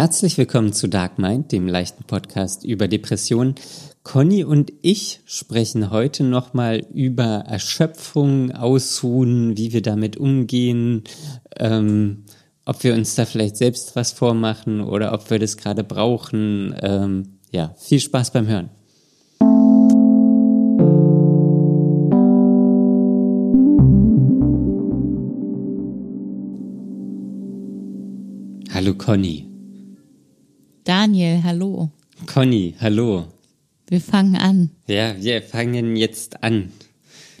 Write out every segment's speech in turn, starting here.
Herzlich willkommen zu Dark Mind, dem leichten Podcast über Depressionen. Conny und ich sprechen heute nochmal über Erschöpfung, Ausruhen, wie wir damit umgehen, ähm, ob wir uns da vielleicht selbst was vormachen oder ob wir das gerade brauchen. Ähm, ja, viel Spaß beim Hören. Hallo Conny. Daniel, hallo. Conny, hallo. Wir fangen an. Ja, wir fangen jetzt an.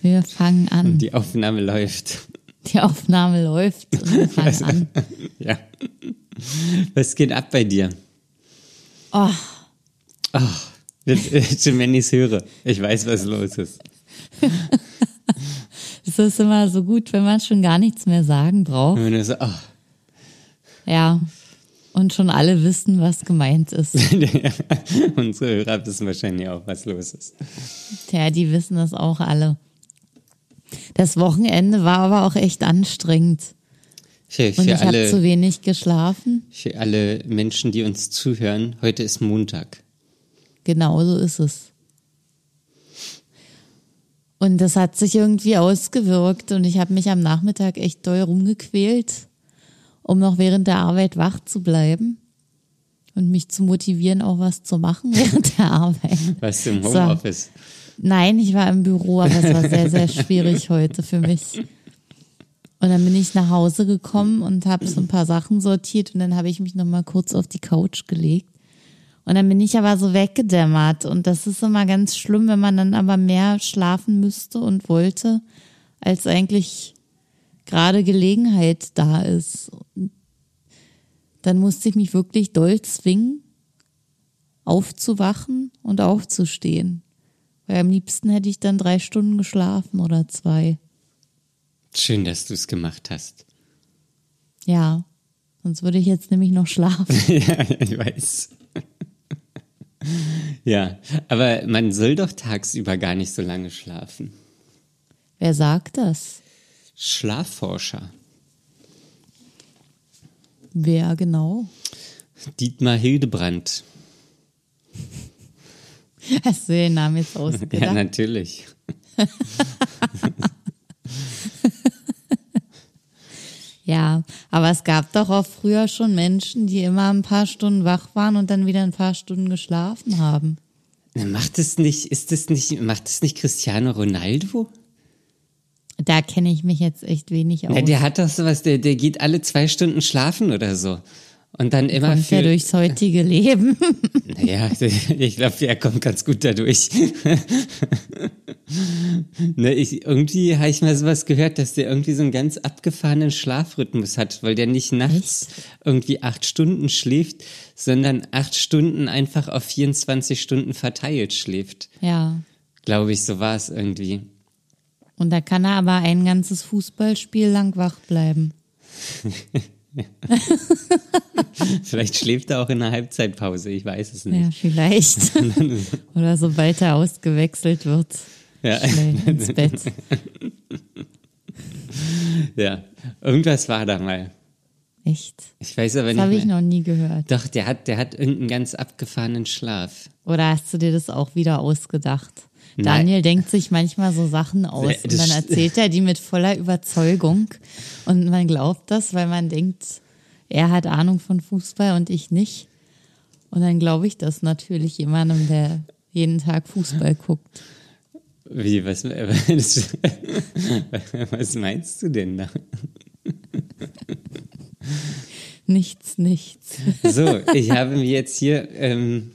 Wir fangen an. Die Aufnahme läuft. Die Aufnahme läuft wir fangen an. Ja. Was geht ab bei dir? Oh, Ach, schon wenn ich es höre. Ich weiß, was los ist. es ist immer so gut, wenn man schon gar nichts mehr sagen braucht. Wenn du so, ach, Ja. Und schon alle wissen, was gemeint ist. unsere Hörer wissen wahrscheinlich auch, was los ist. Tja, die wissen das auch alle. Das Wochenende war aber auch echt anstrengend. Für, Und für, ich habe zu wenig geschlafen. für alle Menschen, die uns zuhören, heute ist Montag. Genau so ist es. Und das hat sich irgendwie ausgewirkt und ich habe mich am Nachmittag echt doll rumgequält, um noch während der Arbeit wach zu bleiben und mich zu motivieren, auch was zu machen während der Arbeit. Warst du im So. Homeoffice? Nein, ich war im Büro, aber es war sehr, sehr schwierig heute für mich. Und dann bin ich nach Hause gekommen und habe so ein paar Sachen sortiert und dann habe ich mich noch mal kurz auf die Couch gelegt. Und dann bin ich aber so weggedämmert und das ist immer ganz schlimm, wenn man dann aber mehr schlafen müsste und wollte, als eigentlich gerade Gelegenheit da ist. Und dann musste ich mich wirklich doll zwingen, aufzuwachen und aufzustehen. Weil am liebsten hätte ich dann drei Stunden geschlafen oder zwei. Schön, dass du es gemacht hast. Ja, sonst würde ich jetzt nämlich noch schlafen. ja, ich weiß. ja, aber man soll doch tagsüber gar nicht so lange schlafen. Wer sagt das? Schlafforscher. Wer genau? Dietmar Hildebrand. Hast du den Namen jetzt Ja, ausgedacht? natürlich. Ja, aber es gab doch auch früher schon Menschen, die immer ein paar Stunden wach waren und dann wieder ein paar Stunden geschlafen haben. Macht es nicht, ist es nicht, macht es nicht Cristiano Ronaldo? Da kenne ich mich jetzt echt wenig aus. Ja, der hat doch sowas, der, der geht alle zwei Stunden schlafen oder so. Und dann immer Kommt ja für. durchs heutige Leben. Naja, ich glaube, er kommt ganz gut dadurch. ne, ich, irgendwie habe ich mal sowas gehört, dass der irgendwie so einen ganz abgefahrenen Schlafrhythmus hat, weil der nicht nachts irgendwie acht Stunden schläft, sondern acht Stunden einfach auf 24 Stunden verteilt schläft. ja. Glaube ich, so war es irgendwie. Und da kann er aber ein ganzes Fußballspiel lang wach bleiben. Vielleicht schläft er auch in der Halbzeitpause, ich weiß es Ja, nicht. vielleicht. Oder sobald er ausgewechselt wird, Ja, schnell ins Bett. ja. Irgendwas war da mal. Echt? Ich weiß aber Das nicht habe ich noch nie gehört. Doch, der hat, der hat irgendeinen ganz abgefahrenen Schlaf. Oder hast du dir das auch wieder ausgedacht? Nein. Daniel denkt sich manchmal so Sachen aus Nee, und das dann erzählt er die mit voller Überzeugung und man glaubt das, weil man denkt, er hat Ahnung von Fußball und ich nicht. Und dann glaube ich das natürlich jemandem, der jeden Tag Fußball guckt. Wie, was, was, was meinst du denn da? Nichts, nichts. So, ich habe mir jetzt hier ähm,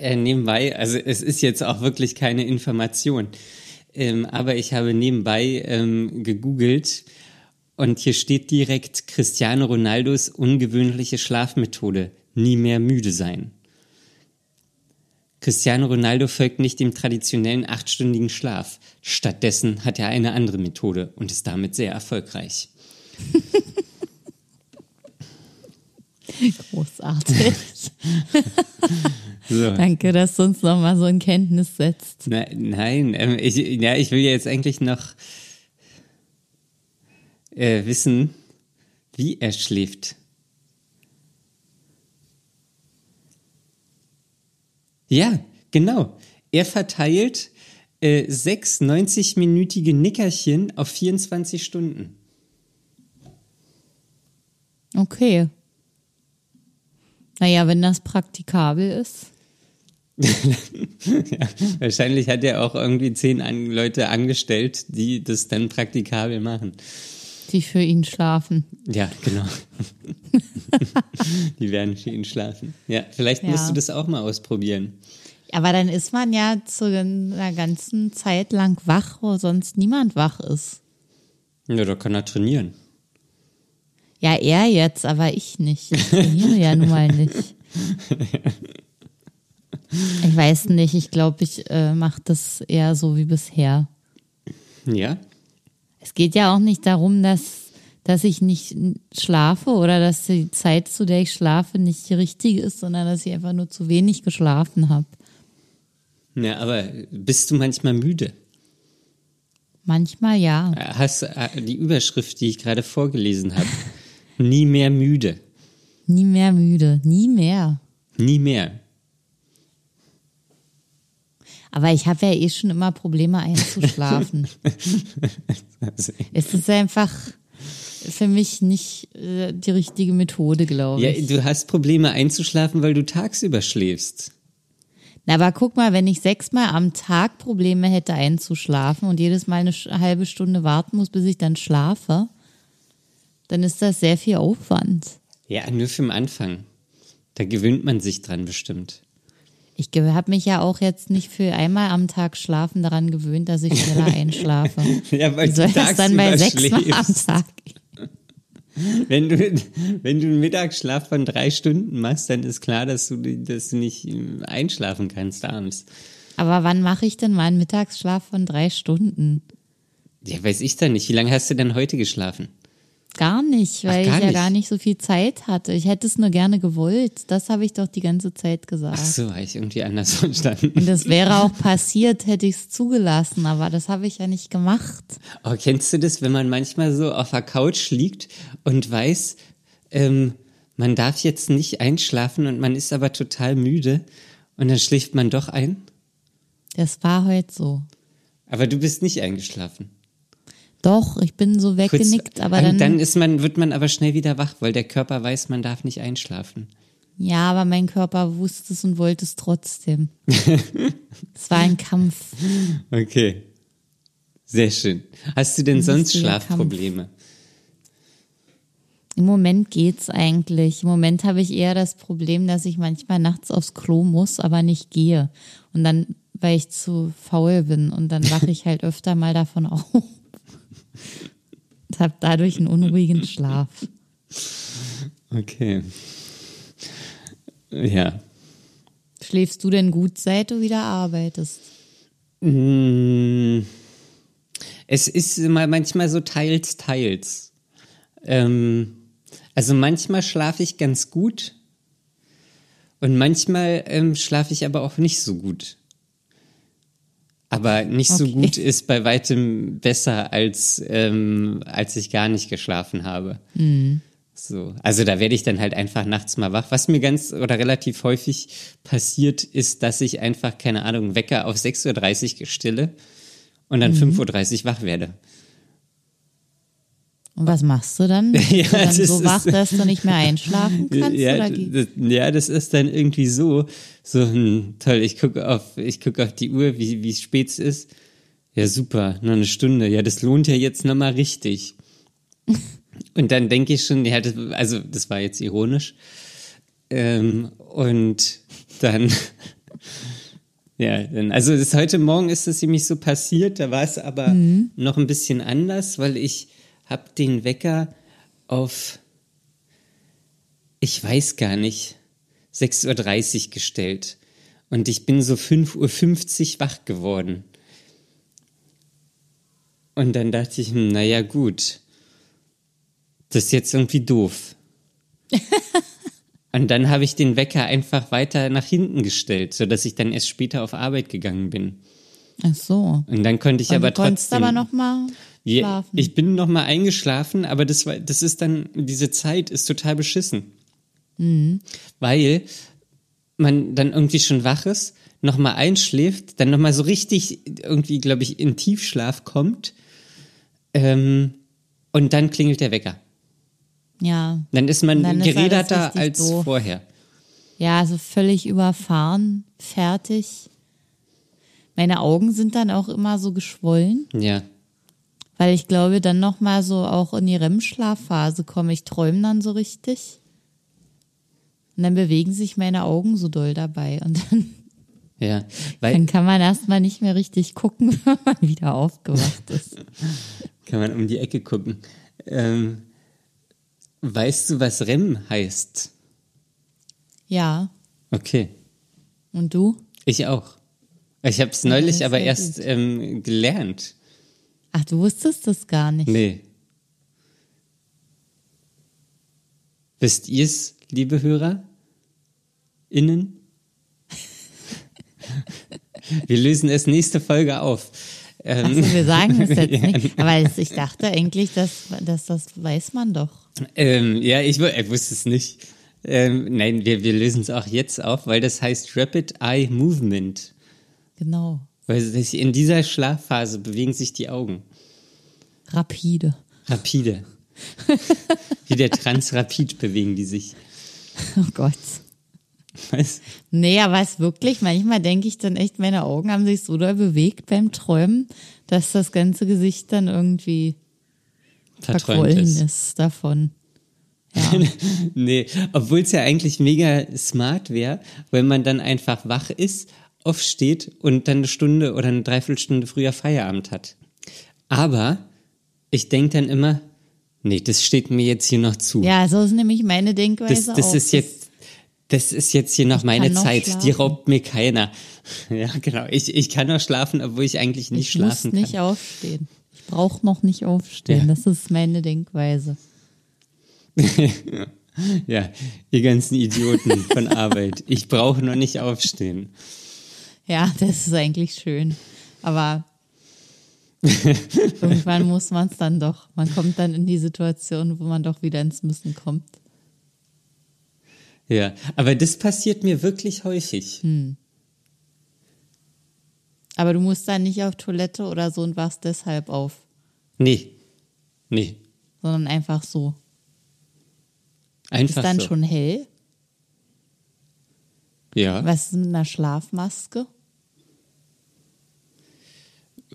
äh, nebenbei, also es ist jetzt auch wirklich keine Information, ähm, aber ich habe nebenbei ähm, gegoogelt und hier steht direkt Cristiano Ronaldos ungewöhnliche Schlafmethode, nie mehr müde sein. Cristiano Ronaldo folgt nicht dem traditionellen achtstündigen Schlaf. Stattdessen hat er eine andere Methode und ist damit sehr erfolgreich. Großartig. so. Danke, dass du uns nochmal so in Kenntnis setzt. Na, nein, ähm, ich, ja, ich will jetzt eigentlich noch äh, wissen, wie er schläft. Ja, genau. Er verteilt äh, sechs 90-minütige Nickerchen auf 24 Stunden. Okay, naja, wenn das praktikabel ist. ja, wahrscheinlich hat er auch irgendwie zehn an Leute angestellt, die das dann praktikabel machen. Die für ihn schlafen. Ja, genau. die werden für ihn schlafen. Ja, vielleicht ja. musst du das auch mal ausprobieren. Aber dann ist man ja zu einer ganzen Zeit lang wach, wo sonst niemand wach ist. Ja, da kann er trainieren. Ja, er jetzt, aber ich nicht. Ich trainiere ja nun mal nicht. Ich weiß nicht, ich glaube, ich äh, mache das eher so wie bisher. Ja. Es geht ja auch nicht darum, dass, dass ich nicht schlafe oder dass die Zeit, zu der ich schlafe, nicht die richtige ist, sondern dass ich einfach nur zu wenig geschlafen habe. Ja, aber bist du manchmal müde? Manchmal ja. Hast äh, die Überschrift, die ich gerade vorgelesen habe, nie mehr müde. Nie mehr müde, nie mehr. Nie mehr. Aber ich habe ja eh schon immer Probleme einzuschlafen. es ist einfach für mich nicht äh, die richtige Methode, glaube ich. Ja, du hast Probleme einzuschlafen, weil du tagsüber schläfst. Na, aber guck mal, wenn ich sechsmal am Tag Probleme hätte einzuschlafen und jedes Mal eine halbe Stunde warten muss, bis ich dann schlafe, dann ist das sehr viel Aufwand. Ja, nur für den Anfang. Da gewöhnt man sich dran bestimmt. Ich habe mich ja auch jetzt nicht für einmal am Tag schlafen daran gewöhnt, dass ich schneller einschlafe. ja, weil Wie soll du das dann bei sechs Mal am Tag? Wenn du, wenn du einen Mittagsschlaf von drei Stunden machst, dann ist klar, dass du, dass du nicht einschlafen kannst abends. Aber wann mache ich denn mal einen Mittagsschlaf von drei Stunden? Ja, weiß ich dann nicht. Wie lange hast du denn heute geschlafen? Gar nicht, weil Ach, gar ich ja nicht. gar nicht so viel Zeit hatte. Ich hätte es nur gerne gewollt. Das habe ich doch die ganze Zeit gesagt. Ach so, habe ich irgendwie anders verstanden. Und das wäre auch passiert, hätte ich es zugelassen, aber das habe ich ja nicht gemacht. Oh, kennst du das, wenn man manchmal so auf der Couch liegt und weiß, ähm, man darf jetzt nicht einschlafen und man ist aber total müde und dann schläft man doch ein? Das war heute so. Aber du bist nicht eingeschlafen. Doch, ich bin so weggenickt, aber dann. Dann ist man, wird man aber schnell wieder wach, weil der Körper weiß, man darf nicht einschlafen. Ja, aber mein Körper wusste es und wollte es trotzdem. es war ein Kampf. Okay. Sehr schön. Hast du denn sonst Schlafprobleme? Im Moment geht's eigentlich. Im Moment habe ich eher das Problem, dass ich manchmal nachts aufs Klo muss, aber nicht gehe. Und dann, weil ich zu faul bin und dann wache ich halt öfter mal davon auf und habe dadurch einen unruhigen Schlaf. Okay. Ja. Schläfst du denn gut, seit du wieder arbeitest? Mm. Es ist manchmal so teils, teils. Ähm, also manchmal schlafe ich ganz gut und manchmal ähm, schlafe ich aber auch nicht so gut aber nicht okay. so gut ist bei weitem besser, als, ähm, als ich gar nicht geschlafen habe. Mhm. So. Also da werde ich dann halt einfach nachts mal wach. Was mir ganz oder relativ häufig passiert, ist, dass ich einfach, keine Ahnung, Wecker auf 6.30 Uhr stille und dann mhm. 5.30 Uhr wach werde. Und was machst du dann? Bist ja, du dann so wach, dass du nicht mehr einschlafen kannst? Ja, das, ja, das ist dann irgendwie so, so hm, toll, ich gucke auf, ich gucke auf die Uhr, wie, wie spät es ist. Ja, super, noch eine Stunde. Ja, das lohnt ja jetzt nochmal richtig. und dann denke ich schon, ja, das, also das war jetzt ironisch. Ähm, und dann, ja, dann, also das, heute Morgen ist es nämlich so passiert, da war es aber mhm. noch ein bisschen anders, weil ich habe den Wecker auf, ich weiß gar nicht, 6.30 Uhr gestellt. Und ich bin so 5.50 Uhr wach geworden. Und dann dachte ich, hm, naja, gut. Das ist jetzt irgendwie doof. Und dann habe ich den Wecker einfach weiter nach hinten gestellt, sodass ich dann erst später auf Arbeit gegangen bin. Ach so. Und dann konnte ich Und aber du trotzdem. aber noch mal. Ja, ich bin noch mal eingeschlafen, aber das war, das ist dann diese Zeit ist total beschissen, mhm. weil man dann irgendwie schon wach ist, nochmal einschläft, dann nochmal so richtig irgendwie, glaube ich, in Tiefschlaf kommt ähm, und dann klingelt der Wecker. Ja. Dann ist man Dann ist geräderter richtig als doof. vorher. Ja, also völlig überfahren, fertig. Meine Augen sind dann auch immer so geschwollen, Ja. Weil ich glaube, dann nochmal so auch in die REM-Schlafphase komme. Ich träume dann so richtig. Und dann bewegen sich meine Augen so doll dabei. Und dann, Ja. Dann kann man erstmal nicht mehr richtig gucken, wenn man wieder aufgewacht ist. kann man um die Ecke gucken. Ähm, weißt du, was REM heißt? Ja. Okay. Und du? Ich auch. Ich habe es neulich aber erst ähm, gelernt. Ach, du wusstest das gar nicht. Nee. Wisst ihr's, liebe Hörer? Innen? Wir lösen es nächste Folge auf. Ähm, Achso, wir sagen es jetzt nicht. Aber es- ich dachte eigentlich, dass, dass das weiß man doch. ähm, ja, ich, ich wusste es nicht. Ähm, nein, wir, wir lösen es auch jetzt auf, weil das heißt Rapid Eye Movement. Genau. Weil sich in dieser Schlafphase bewegen sich die Augen. Rapide. Rapide. Wie der Transrapid bewegen die sich. Oh Gott. Weißt? Nee, aber es wirklich, manchmal denke ich dann echt, meine Augen haben sich so doll bewegt beim Träumen, dass das ganze Gesicht dann irgendwie verquollen ist. ist. davon. Ja. Nee, obwohl es ja eigentlich mega smart wäre, wenn man dann einfach wach ist, aufsteht und dann eine Stunde oder eine Dreiviertelstunde früher Feierabend hat. Aber ich denke dann immer, nee, das steht mir jetzt hier noch zu. ja, so ist nämlich meine Denkweise das, das auch. ist jetzt, das ist jetzt hier noch meine kann noch Zeit, die schlafen. raubt mir keiner. Ja, genau. Ich, ich kann noch schlafen, obwohl ich eigentlich nicht ich muss schlafen nicht kann. aufstehen. Ich brauche noch nicht aufstehen. Ja. Das ist meine Denkweise. Ja, ihr ganzen Idioten von Arbeit. Ich brauche noch nicht aufstehen. Ja, das ist eigentlich schön. Aber irgendwann muss man es dann doch. Man kommt dann in die Situation, wo man doch wieder ins Müssen kommt. Ja, aber das passiert mir wirklich häufig. Hm. Aber du musst dann nicht auf Toilette oder so und wachst deshalb auf, Nee. Nee. sondern einfach so. Einfach Ist dann so. schon hell? Ja. Was ist mit einer Schlafmaske?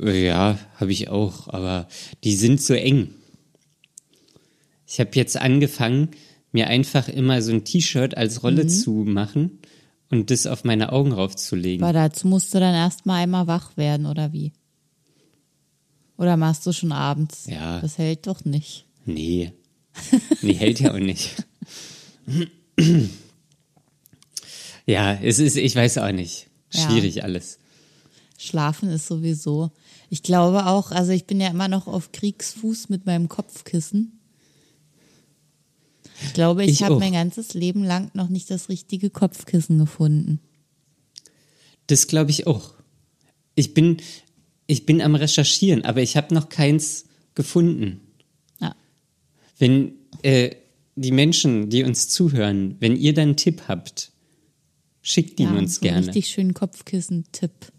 Ja, habe ich auch, aber die sind so eng. Ich habe jetzt angefangen, mir einfach immer so ein T-Shirt als Rolle Mhm. zu machen und das auf meine Augen raufzulegen. Aber dazu musst du dann erstmal einmal wach werden, oder wie? Oder machst du schon abends? Ja. Das hält doch nicht. Nee. Nee, hält ja auch nicht. Ja, es ist, ich weiß auch nicht. Ja. Schwierig alles. Schlafen ist sowieso. Ich glaube auch, also ich bin ja immer noch auf Kriegsfuß mit meinem Kopfkissen. Ich glaube, ich, Ich habe mein ganzes Leben lang noch nicht das richtige Kopfkissen gefunden. Das glaube ich auch. Ich bin, ich bin am Recherchieren, aber ich habe noch keins gefunden. Ja. Wenn äh, die Menschen, die uns zuhören, wenn ihr dann einen Tipp habt, schickt ihn ja, uns so gerne. richtig schönen Kopfkissen-Tipp.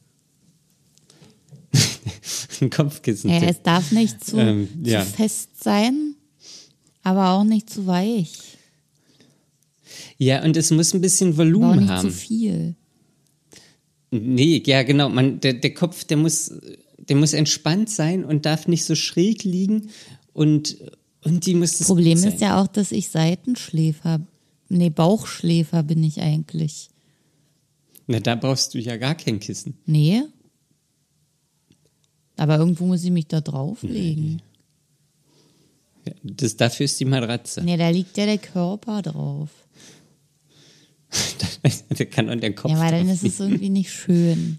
Ein Kopfkissen. Ja, es darf nicht zu, Ähm, ja. zu fest sein, aber auch nicht zu weich. ja, und es muss ein bisschen Aber auch Volumen nicht haben. zu viel. Nee, ja, genau. Man, der, der Kopf, der muss, der muss entspannt sein und darf nicht so schräg liegen und, und die muss das Problem ist ja auch, dass ich Seitenschläfer, nee, Bauchschläfer bin ich eigentlich. Na, da brauchst du ja gar kein Kissen. Nee. Aber irgendwo muss ich mich da drauflegen. Ja, das, dafür ist die Matratze. Nee, da liegt ja der Körper drauf. da kann auch der Kopf ja, aber dann ist es irgendwie nicht schön.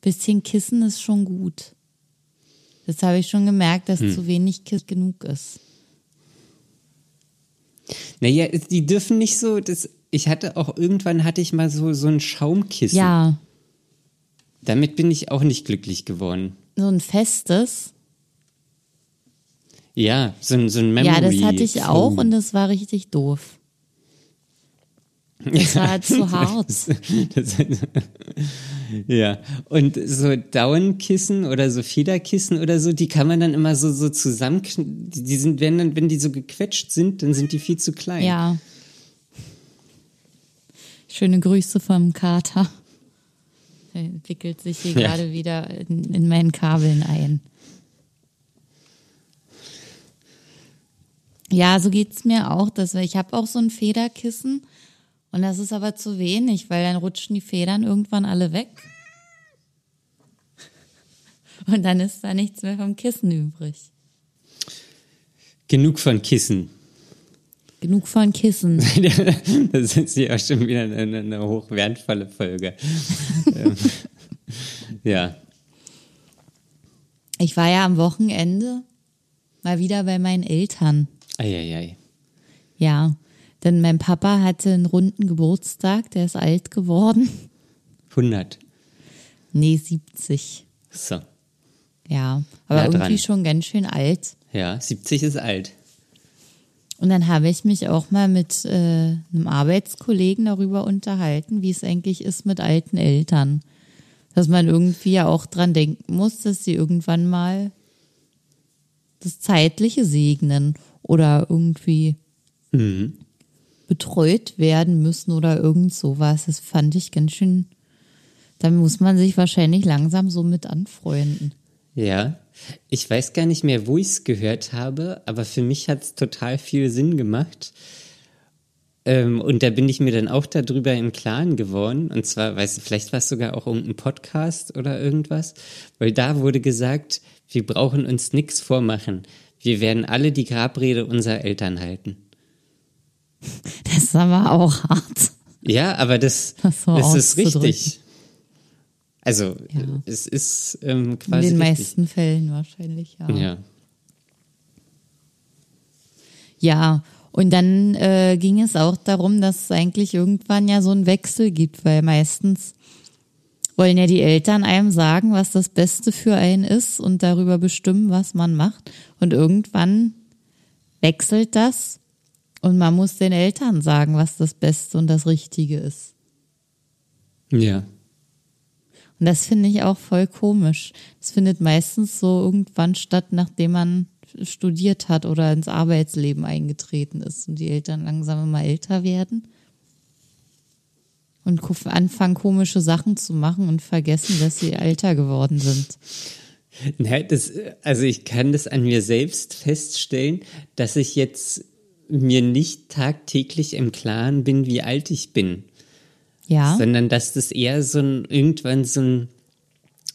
Bisschen Kissen ist schon gut. Das habe ich schon gemerkt, dass Hm. zu wenig Kissen genug ist. Naja, die dürfen nicht so, das, ich hatte auch, irgendwann hatte ich mal so, so ein Schaumkissen. Ja, Damit bin ich auch nicht glücklich geworden. so ein festes. Ja, so ein, so ein Memory. Ja, das hatte ich auch und das war richtig doof. Das war halt zu hart. Das, ja, und so Downkissen oder so Federkissen oder so, die kann man dann immer so, so zusammen, die sind, wenn, dann, wenn die so gequetscht sind, dann sind die viel zu klein. Ja. Schöne Grüße vom Kater. Entwickelt sich hier Ja. gerade wieder in, in meinen Kabeln ein. Ja, so geht's mir auch. Dass ich habe auch so ein Federkissen und das ist aber zu wenig, weil dann rutschen die Federn irgendwann alle weg. Und dann ist da nichts mehr vom Kissen übrig. Genug von Kissen. Genug von Kissen. Das ist ja auch schon wieder eine, eine hochwertvolle Folge. Ähm, ja. Ich war ja am Wochenende mal wieder bei meinen Eltern. Eieiei. Ja, denn mein Papa hatte einen runden Geburtstag, der ist alt geworden. 100. Nee, 70. So. Ja, aber Ja, irgendwie dran. schon ganz schön alt. Ja, 70 ist alt. Und dann habe ich mich auch mal mit äh, einem Arbeitskollegen darüber unterhalten, wie es eigentlich ist mit alten Eltern. Dass man irgendwie ja auch dran denken muss, dass sie irgendwann mal das Zeitliche segnen oder irgendwie Mhm. betreut werden müssen oder irgend sowas. Das fand ich ganz schön. Da muss man sich wahrscheinlich langsam so mit anfreunden. Ja. Ich weiß gar nicht mehr, wo ich es gehört habe, aber für mich hat es total viel Sinn gemacht. Ähm, und da bin ich mir dann auch darüber im Klaren geworden. Und zwar, weißt du, vielleicht war es sogar auch irgendein Podcast oder irgendwas, weil da wurde gesagt, wir brauchen uns nichts vormachen. Wir werden alle die Grabrede unserer Eltern halten. Das ist aber auch hart. Ja, aber das, Das das ist richtig. Also, Ja. es ist ähm, In quasi den richtig. meisten Fällen wahrscheinlich, ja. Ja. Ja, und dann äh, ging es auch darum, dass es eigentlich irgendwann ja so einen Wechsel gibt, weil meistens wollen ja die Eltern einem sagen, was das Beste für einen ist und darüber bestimmen, was man macht. Und irgendwann wechselt das und man muss den Eltern sagen, was das Beste und das Richtige ist. Ja. Und das finde ich auch voll komisch. Das findet meistens so irgendwann statt, nachdem man studiert hat oder ins Arbeitsleben eingetreten ist und die Eltern langsam immer älter werden und anfangen komische Sachen zu machen und vergessen, dass sie älter geworden sind. Na, das, also ich kann das an mir selbst feststellen, dass ich jetzt mir nicht tagtäglich im Klaren bin, wie alt ich bin, Ja, sondern dass das eher so ein, irgendwann so ein,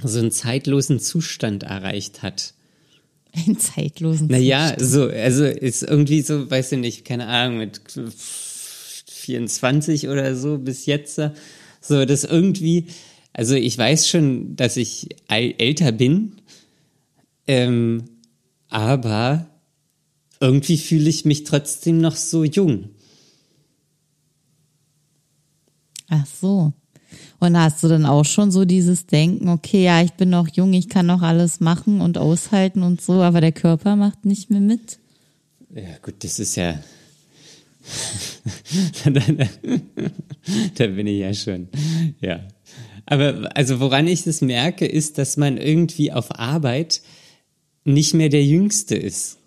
so einen zeitlosen Zustand erreicht hat. einen zeitlosen Naja, so, also ist irgendwie so, weiß ich nicht, keine Ahnung, mit 24 oder so bis jetzt, so, das irgendwie, also ich weiß schon, dass ich äl- älter bin, ähm, aber irgendwie fühle ich mich trotzdem noch so jung. Ach so. Und hast du dann auch schon so dieses Denken, okay, ja, ich bin noch jung, ich kann noch alles machen und aushalten und so, aber der Körper macht nicht mehr mit? Ja, gut, das ist ja. da, bin ich ja schon. Ja. Aber also woran ich das merke, ist, dass man irgendwie auf Arbeit nicht mehr der Jüngste ist.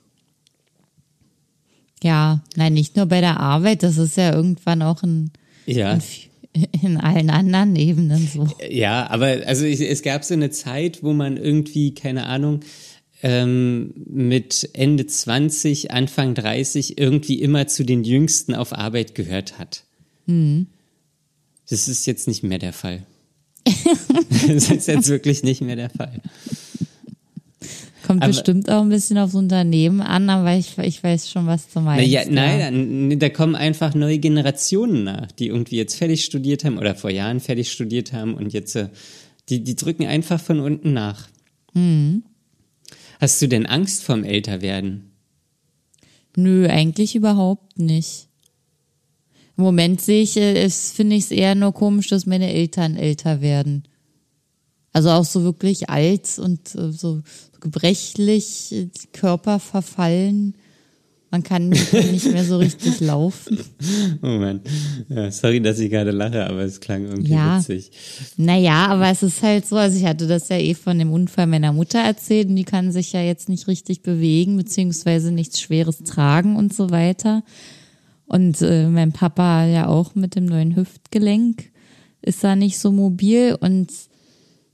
Ja, nein, nicht nur bei der Arbeit, das ist ja irgendwann auch in, Ja. in, f- in allen anderen Ebenen so. Ja, aber also ich, es gab so eine Zeit, wo man irgendwie, keine Ahnung, ähm, mit Ende 20, Anfang 30 irgendwie immer zu den Jüngsten auf Arbeit gehört hat. Das ist jetzt nicht mehr der Fall. das ist jetzt wirklich nicht mehr der Fall. Kommt Aber- bestimmt auch ein bisschen aufs Unternehmen an, aber ich, ich weiß schon, was du meinst. Naja, ja. nein, da kommen einfach neue Generationen nach, die irgendwie jetzt fertig studiert haben oder vor Jahren fertig studiert haben und jetzt, äh, die, die drücken einfach von unten nach. Mhm. Hast du denn Angst vorm Älterwerden? Nö, eigentlich überhaupt nicht. Im Moment sehe ich, äh, es finde ich es eher nur komisch, dass meine Eltern älter werden. Also auch so wirklich alt und äh, so gebrechlich, Körper verfallen Man kann nicht nicht mehr so richtig laufen. Oh Mann. Ja, sorry, dass ich gerade lache, aber es klang irgendwie Ja. witzig. Naja, aber es ist halt so, also ich hatte das ja eh von dem Unfall meiner Mutter erzählt und die kann sich ja jetzt nicht richtig bewegen, beziehungsweise nichts Schweres tragen und so weiter. Und äh, mein Papa ja auch mit dem neuen Hüftgelenk ist da nicht so mobil und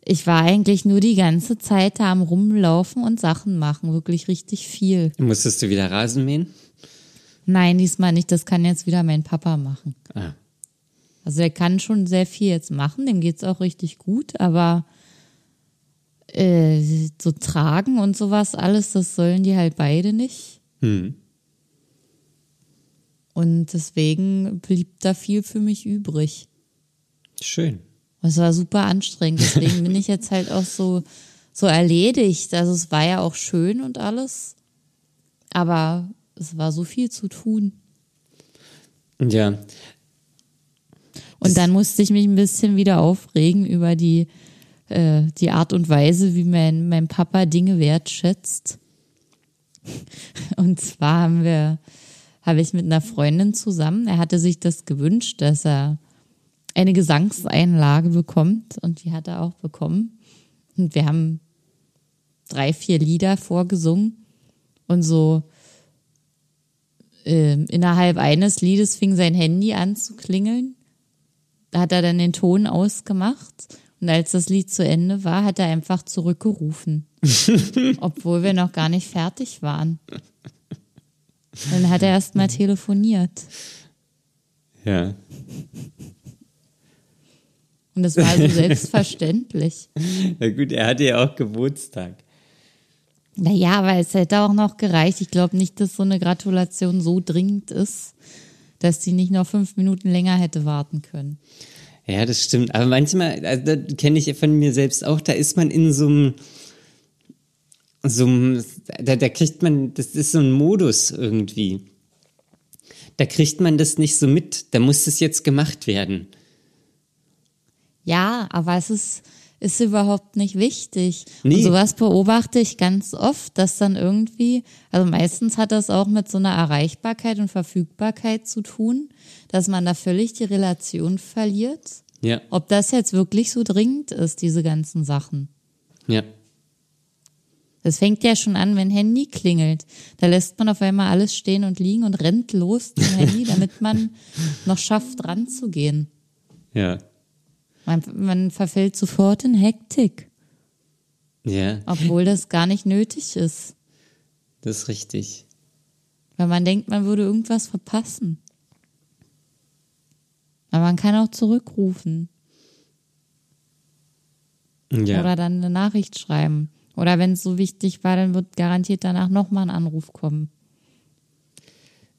ich war eigentlich nur die ganze Zeit da am Rumlaufen und Sachen machen, wirklich richtig viel. Musstest du wieder Rasen mähen? Nein, diesmal nicht, das kann jetzt wieder mein Papa machen. Ah. Also er kann schon sehr viel jetzt machen, dem geht's auch richtig gut, aber äh, so tragen und sowas alles, das sollen die halt beide nicht. Hm. Und deswegen blieb da viel für mich übrig. Schön. Es war super anstrengend, deswegen bin ich jetzt halt auch so, so erledigt. Also es war ja auch schön und alles, aber es war so viel zu tun. Ja. Und dann musste ich mich ein bisschen wieder aufregen über die, äh, die Art und Weise, wie mein, mein Papa Dinge wertschätzt. Und zwar haben wir, habe ich mit einer Freundin zusammen, er hatte sich das gewünscht, dass er eine Gesangseinlage bekommt und die hat er auch bekommen. Und wir haben drei, vier Lieder vorgesungen und so ähm, innerhalb eines Liedes fing sein Handy an zu klingeln. Da hat er dann den Ton ausgemacht und als das Lied zu Ende war, hat er einfach zurückgerufen, obwohl wir noch gar nicht fertig waren. Dann hat er erst mal telefoniert Ja. Und das war so selbstverständlich. Na gut, er hatte ja auch Geburtstag. Naja, aber es hätte auch noch gereicht. Ich glaube nicht, dass so eine Gratulation so dringend ist, dass die nicht noch fünf Minuten länger hätte warten können. Ja, das stimmt. Aber manchmal, also das kenne ich von mir selbst auch, da ist man in so einem, so einem, da, da kriegt man, das ist so ein Modus irgendwie. Da kriegt man das nicht so mit. Da muss das jetzt gemacht werden. Ja, aber es ist, ist überhaupt nicht wichtig. Nee. Und sowas beobachte ich ganz oft, dass dann irgendwie, also meistens hat das auch mit so einer Erreichbarkeit und Verfügbarkeit zu tun, dass man da völlig die Relation verliert. Ja, Ob das jetzt wirklich so dringend ist, diese ganzen Sachen. ja. Das fängt ja schon an, wenn Handy klingelt. Da lässt man auf einmal alles stehen und liegen und rennt los zum Handy, damit man noch schafft, ranzugehen. Ja, Man, man verfällt sofort in Hektik, ja, obwohl das gar nicht nötig ist. das ist richtig. Weil man denkt, man würde irgendwas verpassen. Aber man kann auch zurückrufen Ja, oder dann eine Nachricht schreiben. Oder wenn es so wichtig war, dann wird garantiert danach nochmal ein Anruf kommen.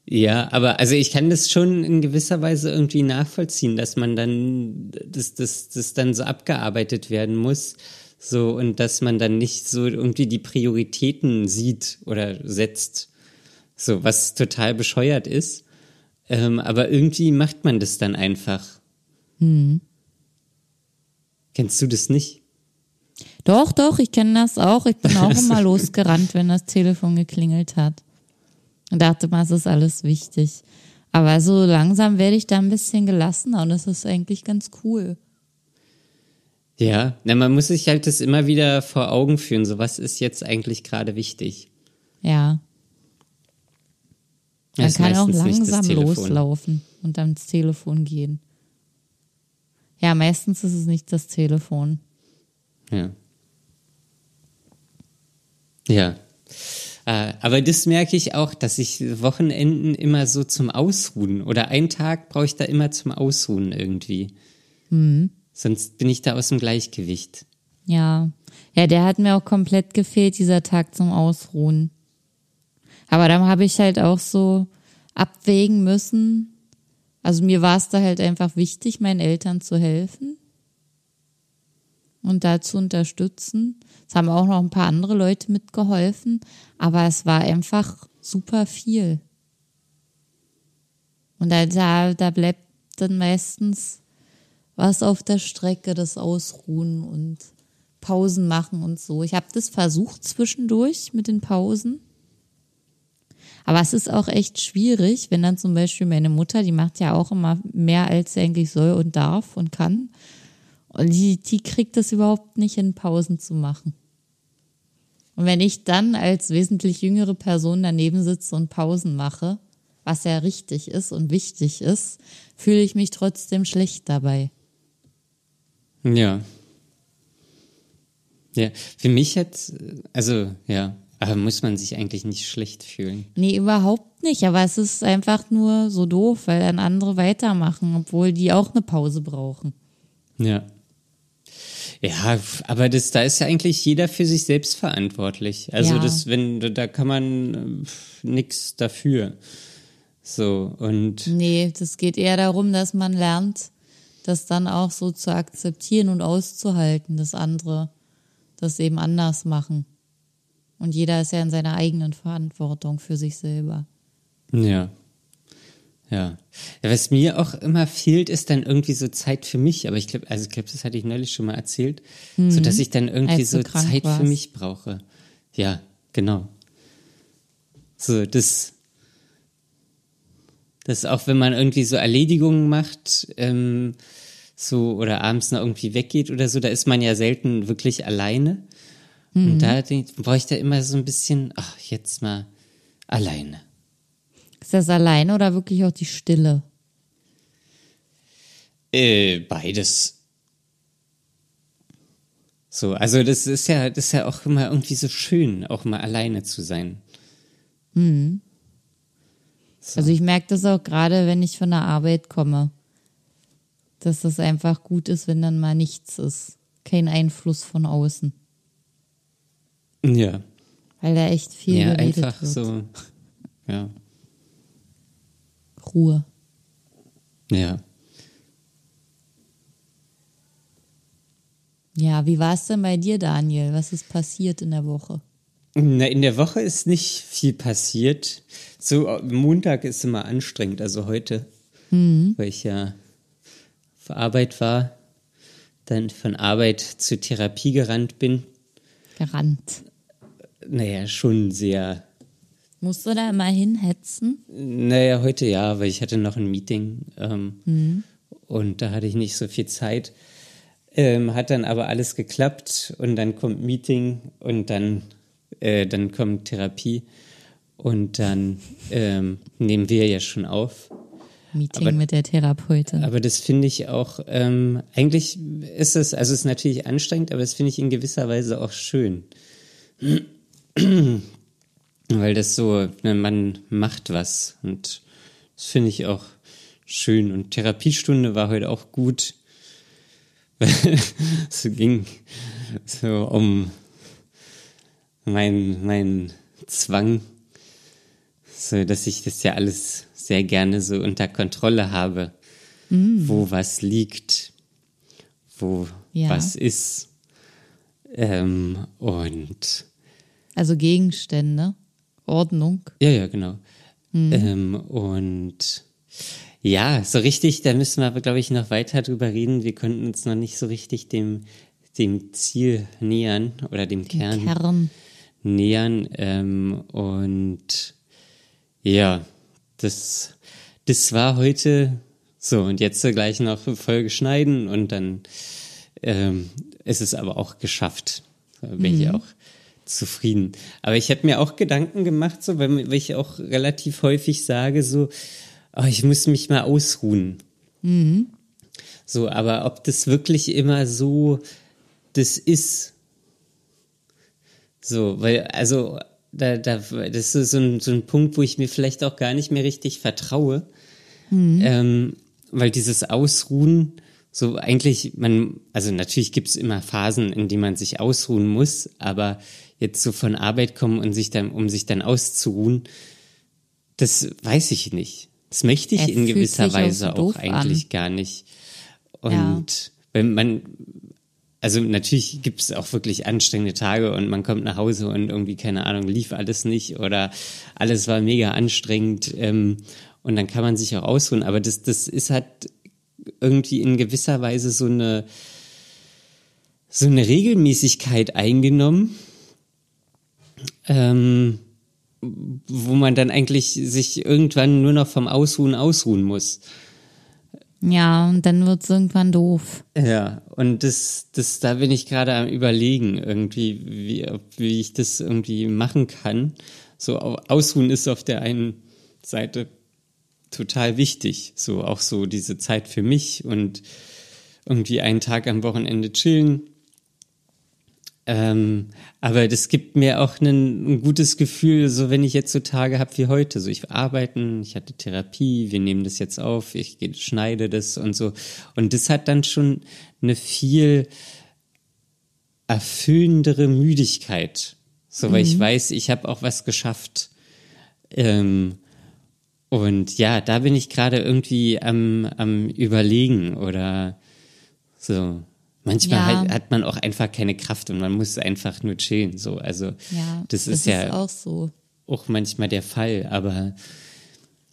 Ja, aber also ich kann das schon in gewisser Weise irgendwie nachvollziehen, dass man dann, dass das, das dann so abgearbeitet werden muss. So, und dass man dann nicht so irgendwie die Prioritäten sieht oder setzt. So, was total bescheuert ist. Ähm, aber irgendwie macht man das dann einfach. Kennst du das nicht? Doch, doch, ich kenne das auch. Ich bin auch immer losgerannt, wenn das Telefon geklingelt hat. Und dachte mal, es ist alles wichtig. Aber so langsam werde ich da ein bisschen gelassener und das ist eigentlich ganz cool. Ja, na, man muss sich halt das immer wieder vor Augen führen. So, was ist jetzt eigentlich gerade wichtig? Ja. Man kann auch langsam loslaufen und dann ins Telefon gehen. Ja, meistens ist es nicht das Telefon. Ja. Ja. Äh, aber das merke ich auch, dass ich Wochenenden immer so zum Ausruhen oder einen Tag brauche ich da immer zum Ausruhen irgendwie. Mhm. Sonst bin ich da aus dem Gleichgewicht. Ja. Ja, der hat mir auch komplett gefehlt, dieser Tag zum Ausruhen. Aber dann habe ich halt auch so abwägen müssen. Also mir war es da halt einfach wichtig, meinen Eltern zu helfen und da zu unterstützen. Es haben auch noch ein paar andere Leute mitgeholfen, aber es war einfach super viel. Und da, da, bleibt dann meistens was auf der Strecke, das Ausruhen und Pausen machen und so. Ich habe das versucht zwischendurch mit den Pausen. Aber es ist auch echt schwierig, wenn dann zum Beispiel meine Mutter, die macht ja auch immer mehr, als sie eigentlich soll und darf und kann. Und die, die kriegt das überhaupt nicht in Pausen zu machen. Und wenn ich dann als wesentlich jüngere Person daneben sitze und Pausen mache, was ja richtig ist und wichtig ist, fühle ich mich trotzdem schlecht dabei. Ja. Ja, für mich jetzt, also ja, aber muss man sich eigentlich nicht schlecht fühlen. Nee, überhaupt nicht. Aber es ist einfach nur so doof, weil dann andere weitermachen, obwohl die auch eine Pause brauchen. Ja. Ja, aber das, da ist ja eigentlich jeder für sich selbst verantwortlich. Also Ja. das, wenn, da kann man äh, nix dafür. So, und Nee, das geht eher darum, dass man lernt, das dann auch so zu akzeptieren und auszuhalten, dass andere das eben anders machen. Und jeder ist ja in seiner eigenen Verantwortung für sich selber. ja. Ja. ja. Was mir auch immer fehlt, ist dann irgendwie so Zeit für mich. Aber ich glaube, also ich glaube, das hatte ich neulich schon mal erzählt, so dass ich dann irgendwie Mhm. So Zeit für warst. mich brauche. Ja, genau. So, das, das auch, wenn man irgendwie so Erledigungen macht, ähm, so oder abends noch irgendwie weggeht oder so, da ist man ja selten wirklich alleine. Mhm. Und da brauche ich da immer so ein bisschen, ach, jetzt mal alleine. Ist das alleine oder wirklich auch die Stille? Äh, beides. So, also das ist ja, das ist ja auch immer irgendwie so schön, auch mal alleine zu sein. So. Also ich merke das auch gerade, wenn ich von der Arbeit komme, dass das einfach gut ist, wenn dann mal nichts ist. Kein Einfluss von außen. Ja. Weil da echt viel Ja, geredet einfach wird. so. Ja. Ruhe. Ja. Ja, wie war es denn bei dir, Daniel? Was ist passiert in der Woche? Na, in der Woche ist nicht viel passiert. So, äh, Montag ist immer anstrengend, also heute, weil ich ja auf Arbeit war, dann von Arbeit zur Therapie gerannt bin. Gerannt. Naja, schon sehr Musst du da immer hinhetzen? Naja, heute ja, weil ich hatte noch ein Meeting ähm, und da hatte ich nicht so viel Zeit. Ähm, hat dann aber alles geklappt und dann kommt Meeting und dann, äh, dann kommt Therapie und dann ähm, nehmen wir ja schon auf. Meeting Aber- mit der Therapeutin. Aber das finde ich auch, ähm, eigentlich ist es, also es ist natürlich anstrengend, aber das finde ich in gewisser Weise auch schön. Weil das so, man macht was und das finde ich auch schön. Und Therapiestunde war heute auch gut. es ging so um mein, mein Zwang, so dass ich das ja alles sehr gerne so unter Kontrolle habe, wo was liegt, wo Ja. was ist. Ähm, und Also Gegenstände, Ordnung. ja, ja, genau. Ähm, und ja, so richtig, da müssen wir aber, glaube ich, noch weiter drüber reden. Wir konnten uns noch nicht so richtig dem, dem Ziel nähern oder dem Kern Kern. nähern. Ähm, und ja, das, das war heute so. Und jetzt gleich noch Folge schneiden und dann ähm, ist es aber auch geschafft. Bin ich auch zufrieden. Aber ich habe mir auch Gedanken gemacht, so, weil, ich auch relativ häufig sage, so, oh, ich muss mich mal ausruhen. So, aber ob das wirklich immer so das ist, so, weil, also, da, da, das ist so ein, so ein Punkt, wo ich mir vielleicht auch gar nicht mehr richtig vertraue. Ähm, weil dieses Ausruhen, so eigentlich, man, also natürlich gibt es immer Phasen, in denen man sich ausruhen muss, aber jetzt so von Arbeit kommen und sich dann, um sich dann auszuruhen, das weiß ich nicht. Das möchte ich Er in gewisser auch Weise so auch doof eigentlich an. gar nicht. Ja. Und wenn man, also natürlich gibt es auch wirklich anstrengende Tage und man kommt nach Hause und irgendwie, keine Ahnung, lief alles nicht oder alles war mega anstrengend ähm, und dann kann man sich auch ausruhen. Aber das, das ist halt irgendwie in gewisser Weise so eine, so eine Regelmäßigkeit eingenommen, ähm, wo man dann eigentlich sich irgendwann nur noch vom Ausruhen ausruhen muss. Ja, und dann wird's irgendwann doof. Ja, und das, das, da bin ich gerade am überlegen, irgendwie, wie, wie ich das irgendwie machen kann. So, ausruhen ist auf der einen Seite total wichtig. So, auch so diese Zeit für mich und irgendwie einen Tag am Wochenende chillen ähm, aber das gibt mir auch ein, ein, gutes Gefühl, so wenn ich jetzt so Tage habe wie heute. So ich arbeiten, ich hatte Therapie, wir nehmen das jetzt auf, ich schneide das und so. Und das hat dann schon eine viel erfüllendere Müdigkeit. So, weil mhm. ich weiß, ich habe auch was geschafft. Ähm, und ja, da bin ich gerade irgendwie am, am überlegen oder so. Manchmal ja. halt, hat man auch einfach keine Kraft und man muss einfach nur chillen. So, also ja, das, das ist, ja auch so. Auch manchmal der Fall, aber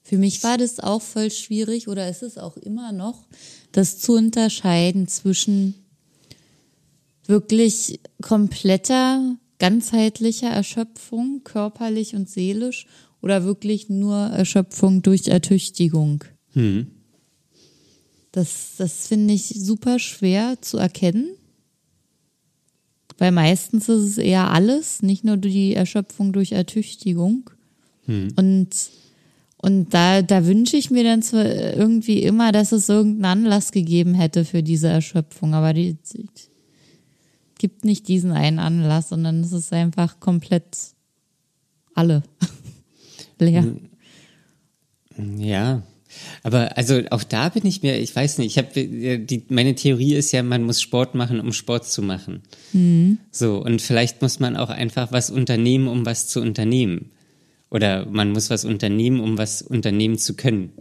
für mich war das auch voll schwierig oder ist es auch immer noch, das zu unterscheiden zwischen wirklich kompletter, ganzheitlicher Erschöpfung, körperlich und seelisch, oder wirklich nur Erschöpfung durch Ertüchtigung. Hm. Das, das finde ich super schwer zu erkennen. Weil meistens ist es eher alles, nicht nur die Erschöpfung durch Ertüchtigung. Hm. Und, und da, da wünsche ich mir dann zwar irgendwie immer, dass es irgendeinen Anlass gegeben hätte für diese Erschöpfung, aber die, die gibt nicht diesen einen Anlass, sondern es ist einfach komplett alle leer. Ja, aber also auch da bin ich mir, ich weiß nicht, ich habe die meine Theorie ist ja, man muss Sport machen, um Sport zu machen. Mhm. So und vielleicht muss man auch einfach was unternehmen, um was zu unternehmen. Oder man muss was unternehmen, um was unternehmen zu können.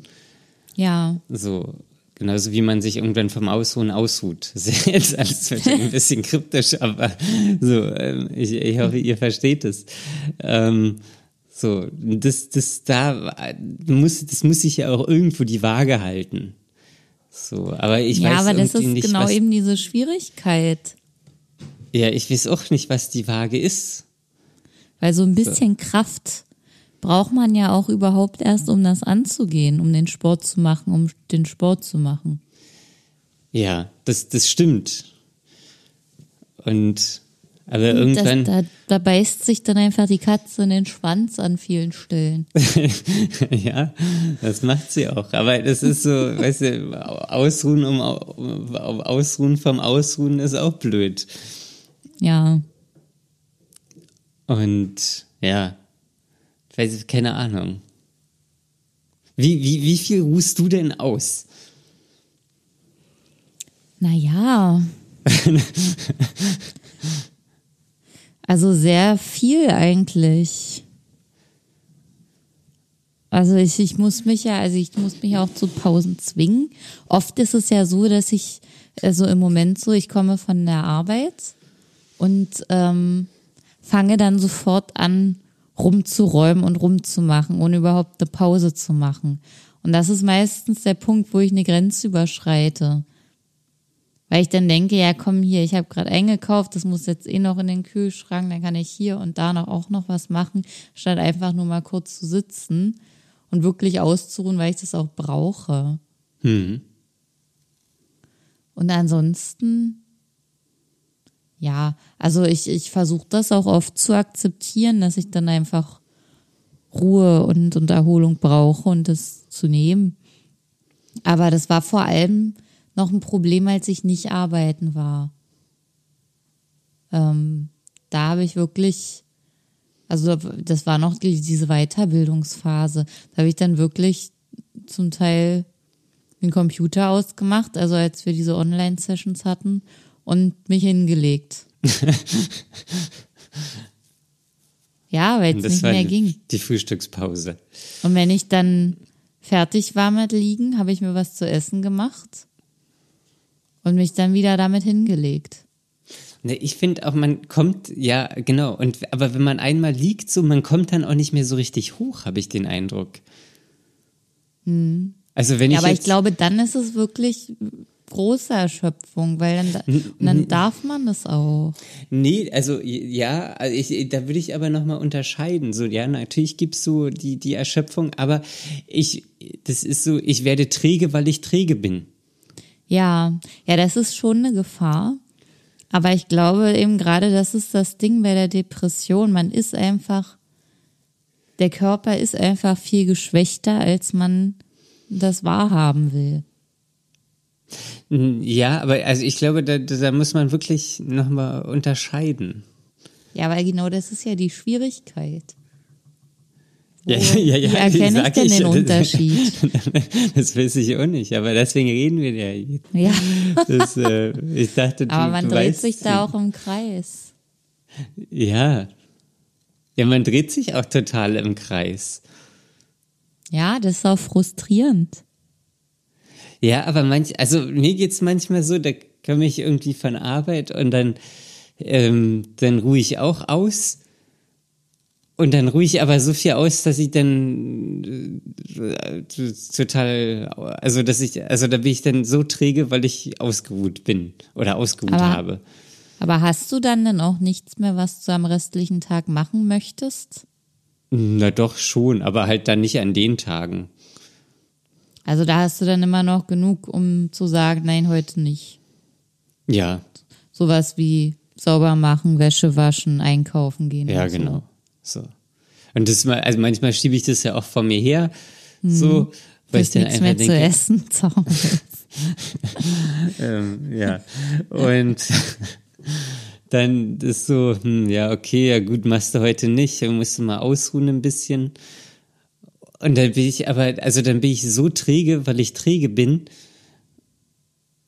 Ja. So genauso wie man sich irgendwann vom Ausruhen ausruht. Das ist jetzt alles ein bisschen kryptisch, aber so ähm, ich, ich hoffe, ihr versteht es. Ähm, so, das, das, da muss, das muss sich ja auch irgendwo die Waage halten. So, aber ich ja, weiß aber das ist nicht, genau was, eben diese Schwierigkeit. Ja, ich weiß auch nicht, was die Waage ist. Weil so ein bisschen so. Kraft braucht man ja auch überhaupt erst, um das anzugehen, um den Sport zu machen, um den Sport zu machen. Ja, das, das stimmt. Und aber irgendwann. Das, da, da beißt sich dann einfach die Katze in den Schwanz an vielen Stellen. ja, das macht sie auch. Aber das ist so, weißt du, Ausruhen um, um Ausruhen vom Ausruhen ist auch blöd. Ja. Und ja, ich weiß keine Ahnung. Wie, wie, wie viel ruhst du denn aus? Naja. Also sehr viel eigentlich. Also ich, ich muss mich ja, also ich muss mich auch zu Pausen zwingen. Oft ist es ja so, dass ich, also im Moment so, ich komme von der Arbeit und ähm, fange dann sofort an, rumzuräumen und rumzumachen, ohne überhaupt eine Pause zu machen. Und das ist meistens der Punkt, wo ich eine Grenze überschreite. Weil ich dann denke, ja komm hier, ich habe gerade eingekauft, das muss jetzt eh noch in den Kühlschrank, dann kann ich hier und da noch auch noch was machen, statt einfach nur mal kurz zu sitzen und wirklich auszuruhen, weil ich das auch brauche. Hm. Und ansonsten, ja, also ich, ich versuche das auch oft zu akzeptieren, dass ich dann einfach Ruhe und, und Erholung brauche und das zu nehmen. Aber das war vor allem noch ein Problem, als ich nicht arbeiten war. Ähm, da habe ich wirklich, also das war noch diese Weiterbildungsphase. Da habe ich dann wirklich zum Teil den Computer ausgemacht, also als wir diese Online-Sessions hatten und mich hingelegt. ja, weil es nicht mehr ging. Die Frühstückspause. Und wenn ich dann fertig war mit Liegen, habe ich mir was zu essen gemacht und mich dann wieder damit hingelegt. Ne, ich finde auch, man kommt, ja, genau, und aber wenn man einmal liegt, so, man kommt dann auch nicht mehr so richtig hoch, habe ich den Eindruck. Hm. Also wenn ja, ich. aber ich glaube, dann ist es wirklich große Erschöpfung, weil dann, dann darf man das auch. Nee, also ja, also ich, da würde ich aber nochmal unterscheiden. So, ja, natürlich gibt's so die, die Erschöpfung, aber ich, das ist so, ich werde träge, weil ich träge bin. Ja, ja, das ist schon eine Gefahr. Aber ich glaube eben gerade, das ist das Ding bei der Depression. Man ist einfach, der Körper ist einfach viel geschwächter, als man das wahrhaben will. Ja, aber also ich glaube, da, da muss man wirklich nochmal unterscheiden. Ja, weil genau das ist ja die Schwierigkeit. Ja, ja, ja, wie erkenne ich denn den ja, das- Unterschied? Das weiß ich auch nicht, aber deswegen reden wir ja. jetzt. Ja, Das, äh, ich dachte, du, aber man dreht sich da auch im Kreis. Ja. Ja, man dreht sich auch total im Kreis. Ja, das ist auch frustrierend. Ja, aber manch, also mir geht's manchmal so, da komme ich irgendwie von Arbeit und dann, ähm, dann ruhe ich auch aus. Und dann ruhe ich aber so viel aus, dass ich dann äh, total, also dass ich, also da bin ich dann so träge, weil ich ausgeruht bin oder ausgeruht Aber- habe. Aber hast du dann denn auch nichts mehr, was du am restlichen Tag machen möchtest? Na doch schon, aber halt dann nicht an den Tagen. Also da hast du dann immer noch genug, um zu sagen, nein, heute nicht. Ja, Sowas wie sauber machen, Wäsche waschen, einkaufen gehen. ja, und so. So. Und das mal, also manchmal schiebe ich das ja auch vor mir her, so, weil ich dann nichts einfach mehr zu denke, essen. zu Hause. ähm, ja. Und dann ist so, hm, ja, okay, ja gut, machst du heute nicht, dann musst du mal ausruhen ein bisschen. Und dann bin ich aber, also dann bin ich so träge, weil ich träge bin.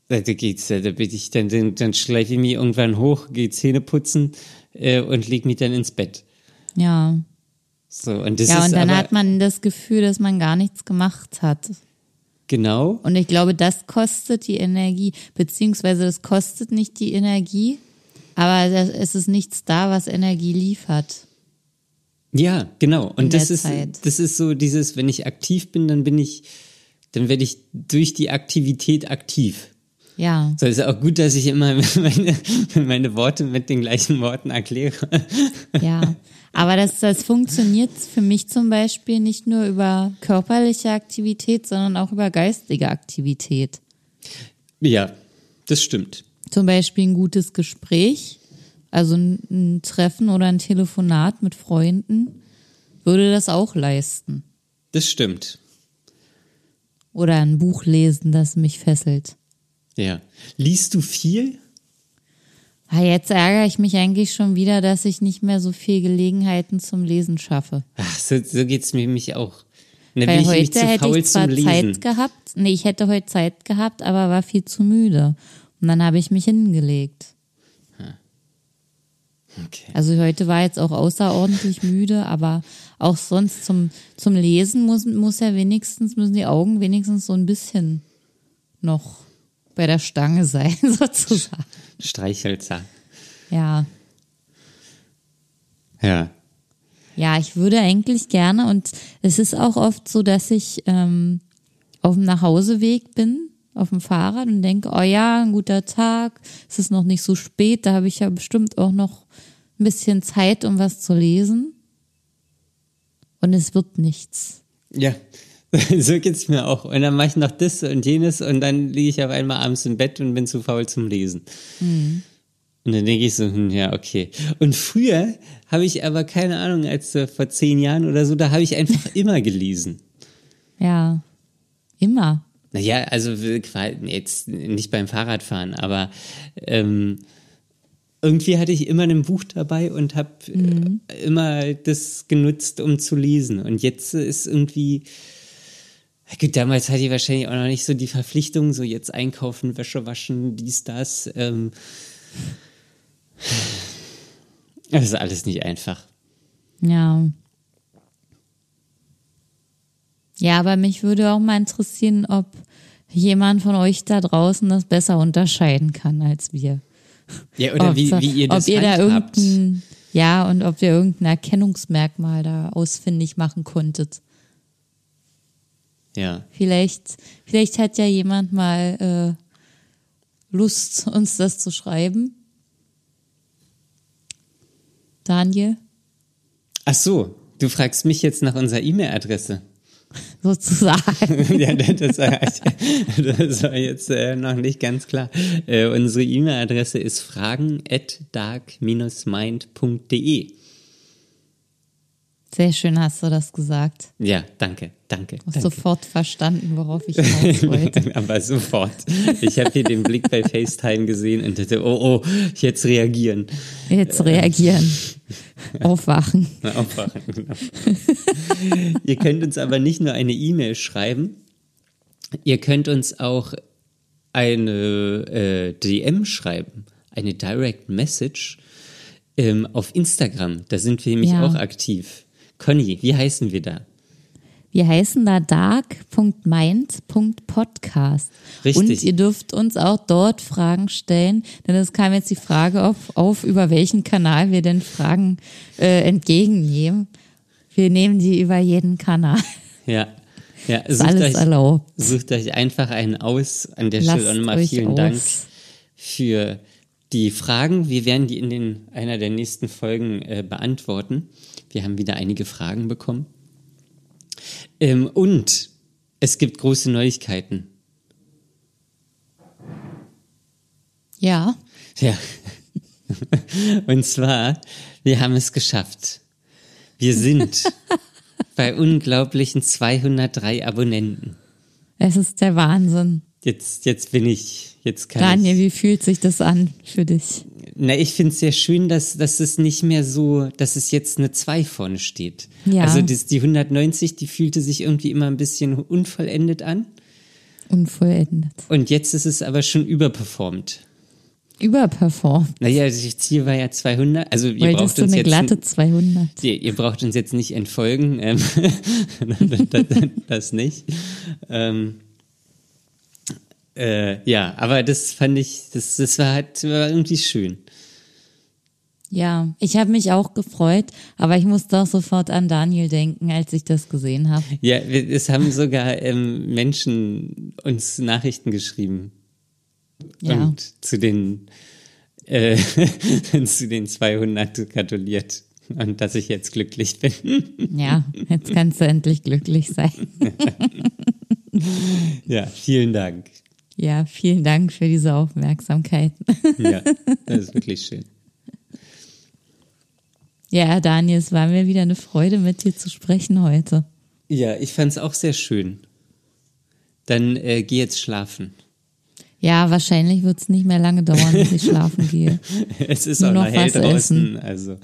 Da geht's, da bin ich, dann, dann, dann schleife ich mich irgendwann hoch, geh Zähne putzen äh, und leg mich dann ins Bett. Ja. So, und das Ja, ist und dann aber, hat man das Gefühl, dass man gar nichts gemacht hat. genau, Und ich glaube, das kostet die Energie, beziehungsweise das kostet nicht die Energie, aber es ist nichts da, was Energie liefert. Ja, genau. Und das ist, Zeit. das ist so dieses, wenn ich aktiv bin, dann bin ich, dann werde ich durch die Aktivität aktiv. Ja, So ist auch gut, dass ich immer meine, meine Worte mit den gleichen Worten erkläre. ja. Aber das, das funktioniert für mich zum Beispiel nicht nur über körperliche Aktivität, sondern auch über geistige Aktivität. Ja, das stimmt. Zum Beispiel ein gutes Gespräch, also ein, ein Treffen oder ein Telefonat mit Freunden, würde das auch leisten. Das stimmt. Oder ein Buch lesen, das mich fesselt. Ja. Liest du viel? Ah, Jetzt ärgere ich mich eigentlich schon wieder, dass ich nicht mehr so viel Gelegenheiten zum Lesen schaffe. Ach, so, so geht's mir mich auch. Und Weil heute hätte ich zwar. Zeit gehabt, nee, ich hätte heute Zeit gehabt, aber war viel zu müde. Und dann habe ich mich hingelegt. Okay. Also heute war jetzt auch außerordentlich müde, aber auch sonst zum, zum Lesen muss, muss ja wenigstens, müssen die Augen wenigstens so ein bisschen noch bei der Stange sein, sozusagen. Streichhölzer. Ja. Ja. Ja, ich würde eigentlich gerne und es ist auch oft so, dass ich ähm, auf dem Nachhauseweg bin, auf dem Fahrrad und denke, oh ja, ein guter Tag, es ist noch nicht so spät, da habe ich ja bestimmt auch noch ein bisschen Zeit, um was zu lesen. Und es wird nichts. Ja. So geht's mir auch. Und dann mache ich noch das und jenes und dann liege ich auf einmal abends im Bett und bin zu faul zum Lesen. Mhm. Und dann denke ich so, hm, ja, okay. Und früher habe ich aber keine Ahnung, als äh, vor zehn Jahren oder so, da habe ich einfach immer gelesen. Ja, immer. Naja, also äh, jetzt nicht beim Fahrradfahren, aber ähm, irgendwie hatte ich immer ein Buch dabei und habe Mhm. äh, immer das genutzt, um zu lesen. Und jetzt ist irgendwie, gut, damals hatte ich wahrscheinlich auch noch nicht so die Verpflichtung, so jetzt einkaufen, Wäsche waschen, dies, das. Ähm, das ist alles nicht einfach. Ja. Ja, aber mich würde auch mal interessieren, ob jemand von euch da draußen das besser unterscheiden kann als wir. Ja, oder ob, wie, wie ihr das ob ihr da irgendein, ja, und ob ihr irgendein Erkennungsmerkmal da ausfindig machen konntet. Ja. Vielleicht, vielleicht hat ja jemand mal Lust, uns das zu schreiben? Daniel? Ach so, du fragst mich jetzt nach unserer E-Mail-Adresse. Sozusagen. ja, das war, das war jetzt äh, noch nicht ganz klar. Äh, unsere E-Mail-Adresse ist fragen at dark-mind.de. Sehr schön hast du das gesagt. Ja, danke, danke. Du hast danke. sofort verstanden, worauf ich hinaus wollte. Aber sofort. Ich habe hier den Blick bei FaceTime gesehen und dachte, oh, oh, jetzt reagieren. Jetzt reagieren. Aufwachen. Aufwachen. Genau. ihr könnt uns aber nicht nur eine E-Mail schreiben, ihr könnt uns auch eine äh, DM schreiben, eine Direct Message ähm, auf Instagram. Da sind wir nämlich Ja. auch aktiv. Conny, wie heißen wir da? Wir heißen da dark.mind.podcast. Richtig. Und ihr dürft uns auch dort Fragen stellen, denn es kam jetzt die Frage auf, auf über welchen Kanal wir denn Fragen äh, entgegennehmen. Wir nehmen die über jeden Kanal. Ja, ja Ist sucht, alles euch, erlaubt. sucht euch einfach einen aus. An der Lasst Stelle nochmal vielen aus. Dank für die Fragen. Wir werden die in den, einer der nächsten Folgen äh, beantworten. Wir haben wieder einige Fragen bekommen. Ähm, und es gibt große Neuigkeiten. Ja, Ja. Und zwar, wir haben es geschafft. Wir sind bei unglaublichen 203 Abonnenten. es ist der Wahnsinn. Jetzt, jetzt bin ich, jetzt kann Daniel, ich. wie fühlt sich das an für dich? Na, ich finde es sehr schön, dass, dass es nicht mehr so, dass es jetzt eine 2 vorne steht. Ja. Also das, die 190, die fühlte sich irgendwie immer ein bisschen unvollendet an. Unvollendet. Und jetzt ist es aber schon überperformt. Überperformt. Naja, das Ziel war ja 200. Also ihr Wolltest braucht du uns eine jetzt glatte 200? Ihr, ihr braucht uns jetzt nicht entfolgen, ähm, das, das nicht. Ähm, äh, ja, aber das fand ich, das, das war halt war irgendwie schön. Ja, ich habe mich auch gefreut, aber ich musste auch sofort an Daniel denken, als ich das gesehen habe. Ja, es haben sogar ähm, Menschen uns Nachrichten geschrieben Ja. und zu den äh, zu den 200 gratuliert und dass ich jetzt glücklich bin. Ja, jetzt kannst du endlich glücklich sein. ja, vielen Dank. Ja, vielen Dank für diese Aufmerksamkeit. Ja, das ist wirklich schön. Ja, Daniel, es war mir wieder eine Freude, mit dir zu sprechen heute. Ja, ich fand's auch sehr schön. Dann äh, geh jetzt schlafen. Ja, wahrscheinlich wird es nicht mehr lange dauern, bis ich schlafen gehe. Es ist Nur auch noch noch hell was draußen, essen. also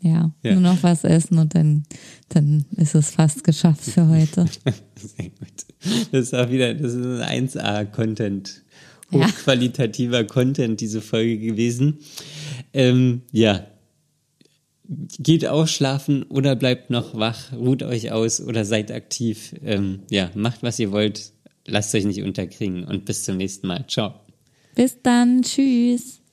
Ja, Ja. nur noch was essen und dann, dann ist es fast geschafft für heute. sehr gut. Das ist auch wieder, das ist ein 1A-Content. Ja. Hochqualitativer Content, diese Folge gewesen. Ähm, ja. Geht auch schlafen oder bleibt noch wach, ruht euch aus oder seid aktiv. Ähm, ja, macht was ihr wollt, lasst euch nicht unterkriegen und bis zum nächsten Mal. Ciao. Bis dann, tschüss.